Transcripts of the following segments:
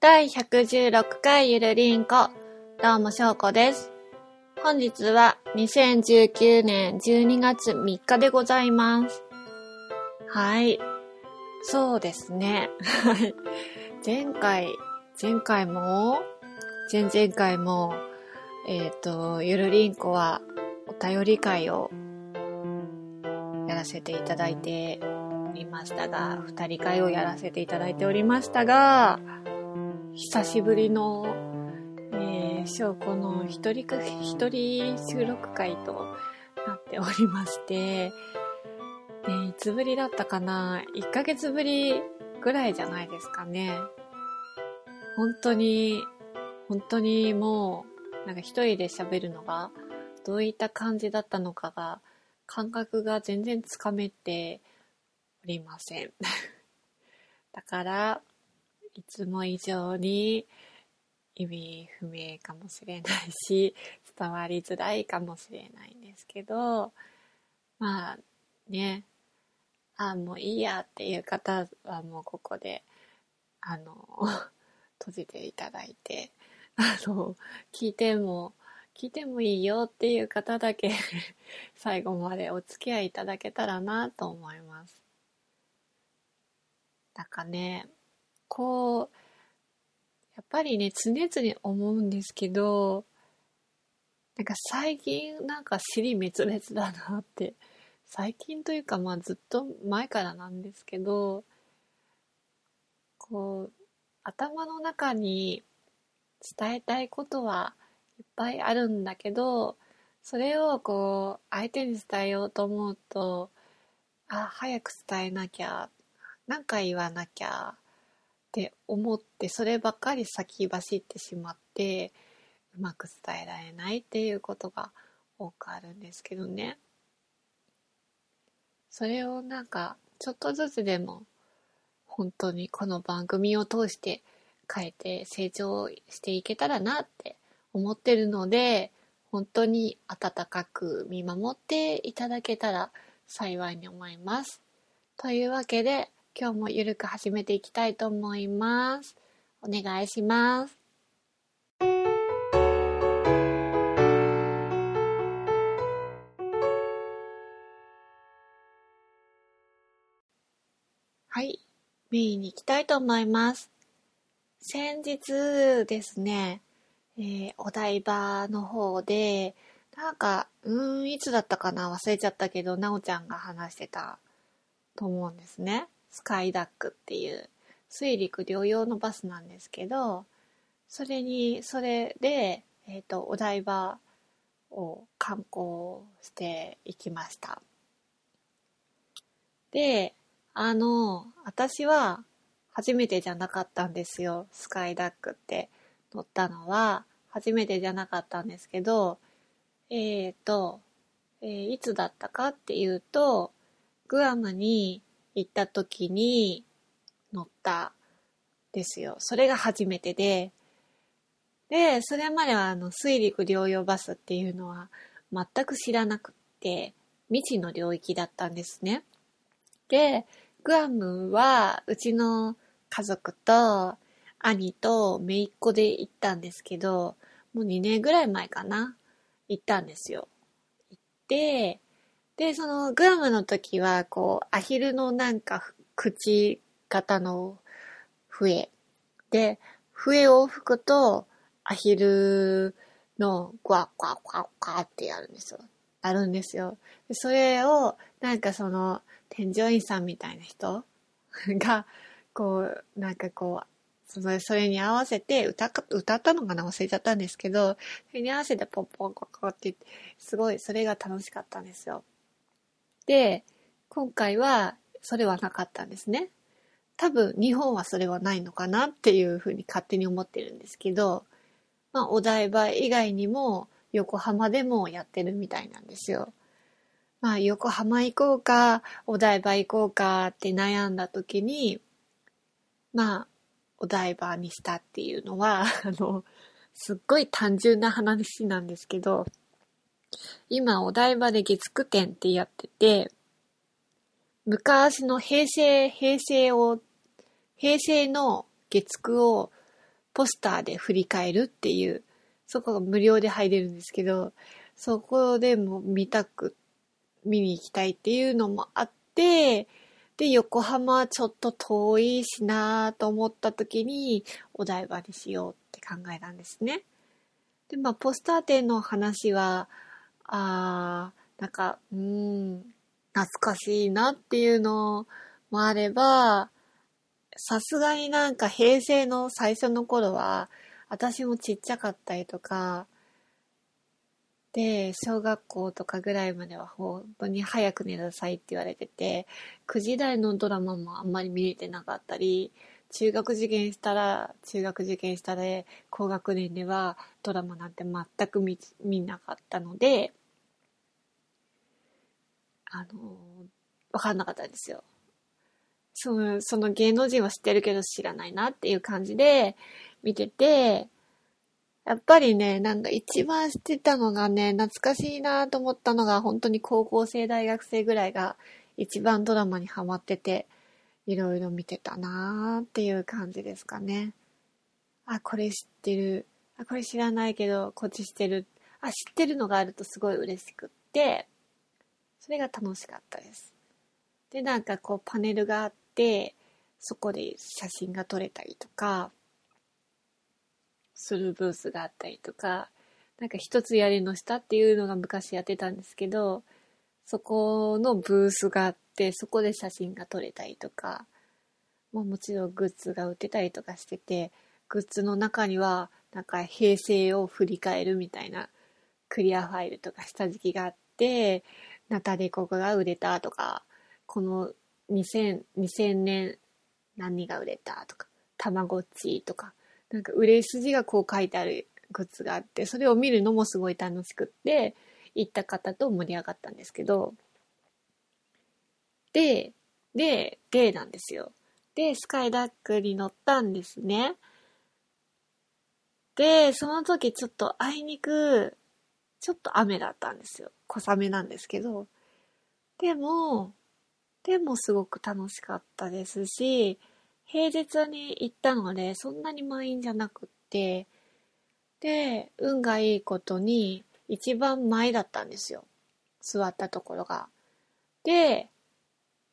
第116回ゆるりんこ。どうもしょうこです。本日は2019年12月3日でございます。はい。そうですね。前回、前回も、前々回も、えっ、と、ゆるりんこはお便り会をやらせていただいておりましたが、二人会をやらせていただいておりましたが、久しぶりの、えー、証拠の一人か、一人収録会となっておりまして、ね、いつぶりだったかな ?1 ヶ月ぶりぐらいじゃないですかね。本当に、本当にもう、なんか一人で喋るのが、どういった感じだったのかが、感覚が全然つかめておりません。だから、いつも以上に意味不明かもしれないし、伝わりづらいかもしれないんですけど、まあね、あ、もういいやっていう方はもうここで、あの、閉じていただいて、あの、聞いても、聞いてもいいよっていう方だけ 最後までお付き合いいただけたらなと思います。なんかね、こう、やっぱりね、常々思うんですけど、なんか最近なんか尻滅裂だなって、最近というかまあずっと前からなんですけど、こう、頭の中に伝えたいことはいっぱいあるんだけど、それをこう、相手に伝えようと思うと、あ、早く伝えなきゃ、なんか言わなきゃ、って思って、そればっかり先走ってしまって、うまく伝えられないっていうことが多くあるんですけどね。それをなんか、ちょっとずつでも、本当にこの番組を通して変えて成長していけたらなって思ってるので、本当に温かく見守っていただけたら幸いに思います。というわけで、今日もゆるく始めていきたいと思います。お願いします。はい、メインに行きたいと思います。先日ですね、えーお台場の方で、なんか、うーん、いつだったかな忘れちゃったけど、なおちゃんが話してたと思うんですね。スカイダックっていう水陸両用のバスなんですけど、それに、それで、えっ、と、お台場を観光していきました。で、あの、私は初めてじゃなかったんですよ。スカイダックって乗ったのは初めてじゃなかったんですけど、えっ、と、えーいつだったかっていうと、グアムに行った時に乗ったですよ。それが初めてで、で、それまではあの水陸両用バスっていうのは全く知らなくって未知の領域だったんですね。で、グアムはうちの家族と兄と姪っ子で行ったんですけど、もう2年ぐらい前かな。行ったんですよ。行って、で、そのグアムの時は、こう、アヒルのなんか口型の笛。で、笛を吹くと、アヒルのグワッグワッグワッグワってやるんですよ。あるんですよ。それを、なんかその、添乗員さんみたいな人 が、こう、なんかこう、そのそれに合わせて歌か、歌ったのかな？忘れちゃったんですけど、それに合わせてポンポンココってって、すごい、それが楽しかったんですよ。で、今回はそれはなかったんですね。多分日本はそれはないのかなっていうふうに勝手に思ってるんですけど、まあお台場以外にも横浜でもやってるみたいなんですよ。まあ横浜行こうか、お台場行こうかって悩んだ時に、まあお台場にしたっていうのは、あの、すっごい単純な話なんですけど、今お台場で月9展ってやってて、昔の平成、平成を、平成の月9をポスターで振り返るっていう、そこが無料で入れるんですけど、そこでも見たく、見に行きたいっていうのもあって、で、横浜はちょっと遠いしなと思った時に、お台場にしようって考えたんですね。で、まあ、ポスター展の話は、あー、なんか、うん、懐かしいなっていうのもあれば、さすがになんか平成の最初の頃は、私もちっちゃかったりとか、で、小学校とかぐらいまでは本当に早く寝なさいって言われてて、9時台のドラマもあんまり見れてなかったり、中学受験したら、中学受験したで、高学年ではドラマなんて全く見見なかったので、あの、わかんなかったんですよ。その、その芸能人は知ってるけど知らないなっていう感じで見てて、やっぱりね、なんか一番知ってたのがね、懐かしいなと思ったのが、本当に高校生、大学生ぐらいが一番ドラマにハマってて、いろいろ見てたなーっていう感じですかね。あ、これ知ってる。あ、これ知らないけど、こっち知ってる。あ、知ってるのがあるとすごい嬉しくって、それが楽しかったです。で、なんかこうパネルがあって、そこで写真が撮れたりとか、するブースがあったりとか、なんか一つ屋根の下っていうのが昔やってたんですけど、そこのブースがあって、そこで写真が撮れたりとか、ももちろんグッズが売ってたりとかしてて、グッズの中には、なんか平成を振り返るみたいなクリアファイルとか下敷きがあって、ナタデココが売れたとか、この2000、2000年何が売れたとか、たまごっちとか、なんか売れ筋がこう書いてあるグッズがあって、それを見るのもすごい楽しくって、行った方と盛り上がったんですけど、で、で、でなんですよ。で、スカイダックに乗ったんですね。で、その時ちょっとあいにく、ちょっと雨だったんですよ。小雨なんですけど。でも、でもすごく楽しかったですし、平日に行ったので、そんなに満員じゃなくって、で、運がいいことに、一番前だったんですよ。座ったところが。で、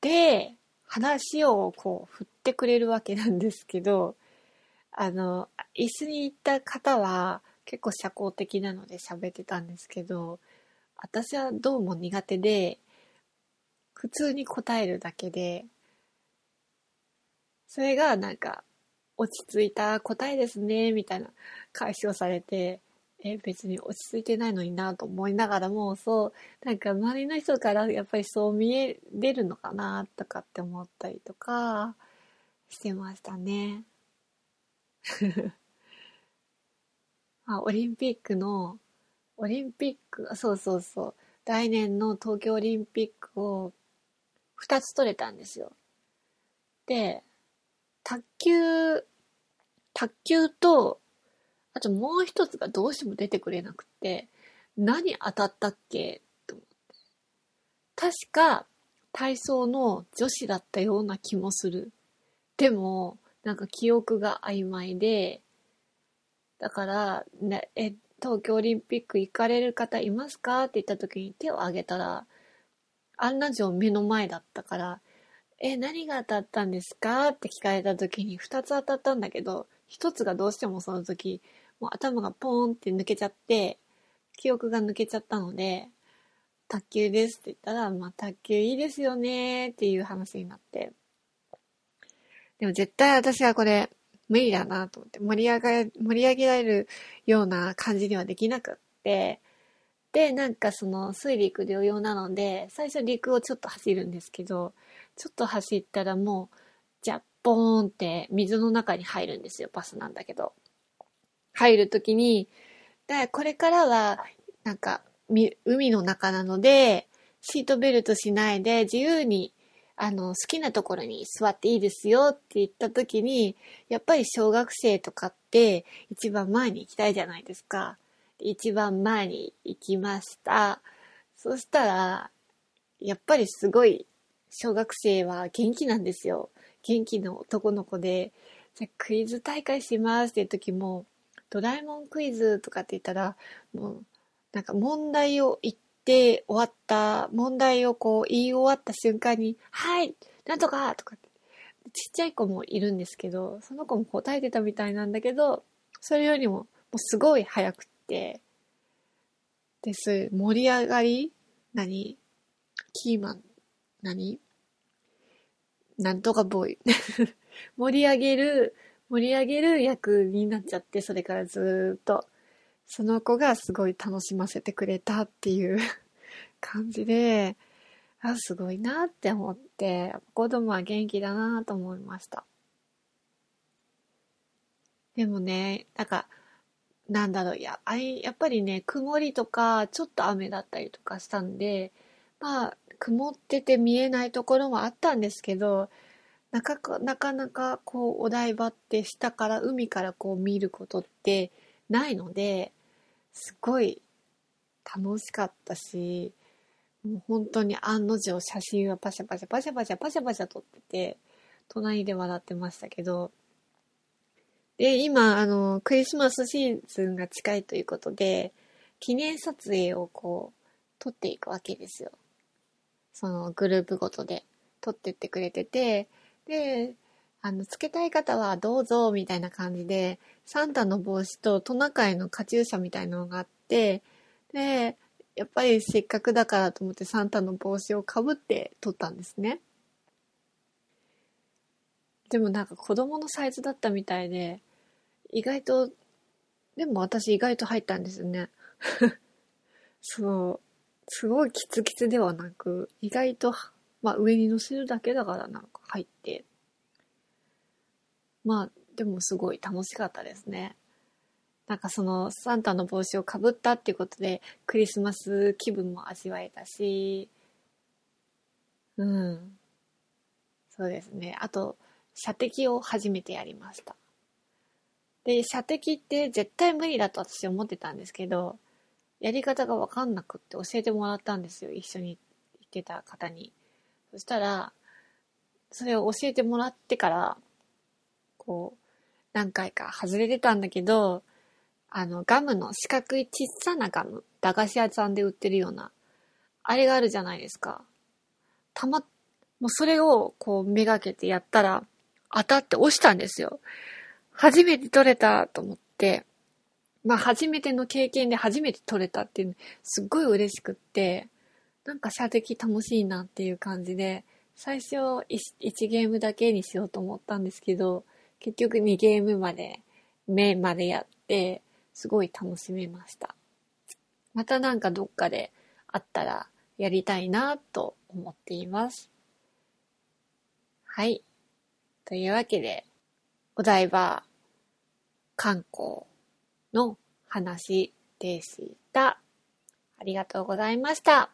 で、話をこう振ってくれるわけなんですけど、あの、椅子に行った方は結構社交的なので喋ってたんですけど、私はどうも苦手で、普通に答えるだけで、それがなんか、落ち着いた答えですね、みたいな解消されて、え、別に落ち着いてないのになと思いながらも、そう、なんか周りの人からやっぱりそう見えれるのかなとかって思ったりとかしてましたね。あ、オリンピックの、オリンピック、そうそうそう、来年の東京オリンピックを2つ取れたんですよ。で、卓球、卓球とあともう一つがどうしても出てくれなくて、何当たったっけ？と思って。確か体操の女子だったような気もする。でも、なんか記憶が曖昧で、だから、ね、え、東京オリンピック行かれる方いますかって言った時に手を挙げたら、案の定目の前だったから、え、何が当たったんですかって聞かれた時に2つ当たったんだけど、1つがどうしてもその時もう頭がポーンって抜けちゃって、記憶が抜けちゃったので、卓球ですって言ったら、まあ卓球いいですよねっていう話になって。でも絶対私はこれ無理だなと思って盛り上が、盛り上げられるような感じにはできなくって、で、なんかその水陸両用なので、最初陸をちょっと走るんですけど、ちょっと走ったらもう、じゃあ、ボーンって水の中に入るんですよ、バスなんだけど。入るときに、だこれからは、なんか、海の中なので、シートベルトしないで自由に、あの、好きなところに座っていいですよって言ったときに、やっぱり小学生とかって一番前に行きたいじゃないですか。一番前に行きました。そしたら、やっぱりすごい小学生は元気なんですよ。元気の男の子で、じゃクイズ大会しますっていう時も、ドラえもんクイズとかって言ったら、もう、なんか問題を言って終わった、問題をこう言い終わった瞬間に、はいなんとかとか、ちっちゃい子もいるんですけど、その子も答えてたみたいなんだけど、それよりも、もうすごい早くって、で、そういう盛り上がり何キーマン何なんとかボーイ。盛り上げる、盛り上げる役になっちゃって、それからずっと、その子がすごい楽しませてくれたっていう 感じで、あ、すごいなって思って、子供は元気だなと思いました。でもね、なんか、なんだろう、や、あ、やっぱりね、曇りとか、ちょっと雨だったりとかしたんで、まあ、曇ってて見えないところもあったんですけど、なかなかなかこうお台場って下から海からこう見ることってないのですごい楽しかったしもう本当に案の定写真はパシャパシャパシャパシャパシャパシャ撮ってて隣で笑ってましたけど。で今あのクリスマスシーズンが近いということで記念撮影をこう撮っていくわけですよ。そのグループごとで撮ってってくれててで、あの、つけたい方はどうぞ、みたいな感じで、サンタの帽子とトナカイのカチューシャみたいなのがあって、で、やっぱりせっかくだからと思ってサンタの帽子をかぶって撮ったんですね。でもなんか子供のサイズだったみたいで、意外と、でも私意外と入ったんですよね。そう、すごいキツキツではなく、意外とまあ上に乗せるだけだからなんか入って、まあでもすごい楽しかったですね。なんかそのサンタの帽子をかぶったっていうことでクリスマス気分も味わえたし、うん。そうですね。あと、射的を初めてやりました。で、射的って絶対無理だと私思ってたんですけど、やり方がわかんなくって教えてもらったんですよ。一緒に行ってた方に。そしたら、それを教えてもらってから、こう、何回か外れてたんだけど、あの、ガムの四角い小さなガム、駄菓子屋さんで売ってるような、あれがあるじゃないですか。たま、もうそれをこうめがけてやったら、当たって押したんですよ。初めて取れたと思って、まあ初めての経験で初めて取れたっていう、すっごい嬉しくって、なんか射的楽しいなっていう感じで、最初 1, 1ゲームだけにしようと思ったんですけど、結局2ゲームまで、目までやって、すごい楽しめました。またなんかどっかであったらやりたいなと思っています。はい。というわけで、お台場観光の話でした。ありがとうございました。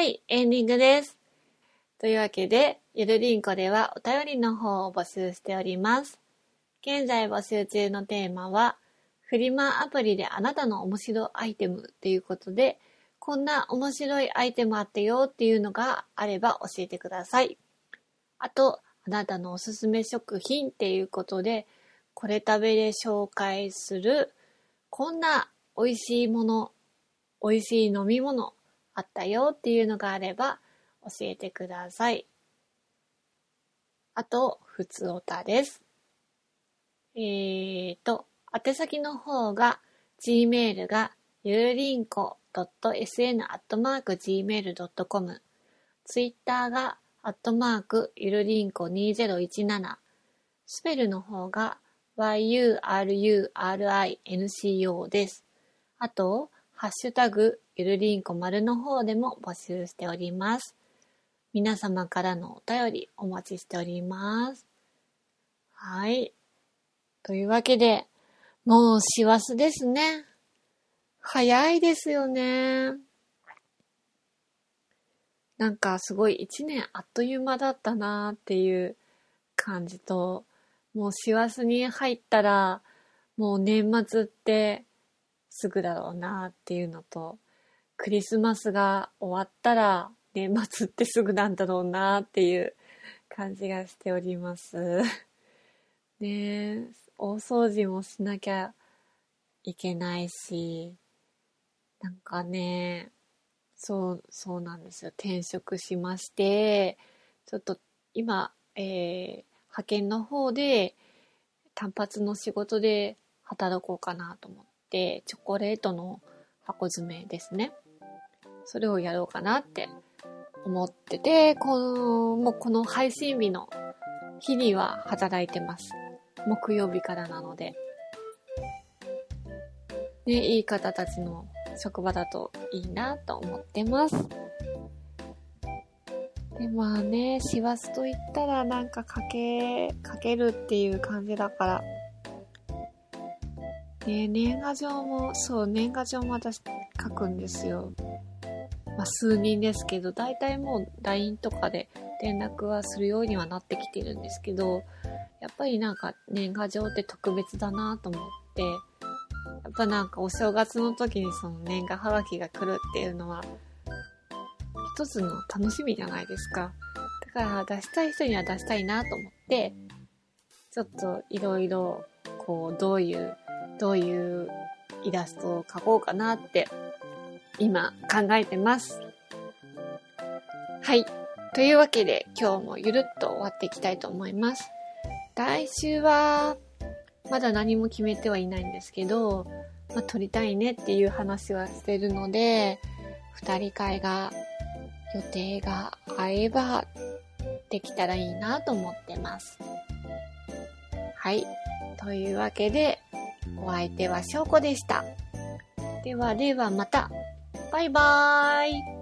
はい、エンディングです。というわけで、ゆるりんこではお便りの方を募集しております。現在募集中のテーマは、フリマアプリであなたの面白アイテムということで、こんな面白いアイテムあったよっていうのがあれば教えてください。あと、あなたのおすすめ食品っていうことで、これ食べで紹介する、こんな美味しいもの、美味しい飲み物あったよっていうのがあれば教えてください。あと、ふつおたです。えーと、宛先の方が、gmail がゆるりんこ .sn.gmail.com ツイッターがアットマーク、ゆるりんこ2017。スペルの方が、yurinco です。あと、ハッシュタグ、ゆるりんこ丸の方でも募集しております。皆様からのお便りお待ちしております。はい。というわけで、もう師走ですね。早いですよね。なんかすごい一年あっという間だったなっていう感じと、もう師走に入ったら、もう年末ってすぐだろうなっていうのと、クリスマスが終わったら年末ってすぐなんだろうなっていう感じがしております。ね大掃除もしなきゃいけないし、なんかね、そう、そうなんですよ。転職しまして、ちょっと今、えー、派遣の方で単発の仕事で働こうかなと思って、チョコレートの箱詰めですね。それをやろうかなって思ってて、この、もうこの配信日の日には働いてます。木曜日からなので。ね、いい方たちの職場だといいなと思ってます。で、まあね、師走と言ったらなんかかけ、かけるっていう感じだから。ね、年賀状も、そう、年賀状も私書くんですよ。まあ、数人ですけど、大体もう LINE とかで連絡はするようにはなってきてるんですけど、やっぱりなんか年賀状って特別だなと思って、やっぱなんかお正月の時にその年賀はがきが来るっていうのは、一つの楽しみじゃないですか。だから出したい人には出したいなと思って、ちょっといろいろ、こう、どういう、どういうイラストを描こうかなって今考えてます。はい。というわけで今日もゆるっと終わっていきたいと思います。来週はまだ何も決めてはいないんですけど、まあ、撮りたいねっていう話はしてるので、二人会が予定が合えばできたらいいなと思ってます。はい。というわけで、お相手は翔子でした。ではではまた。バイバーイ。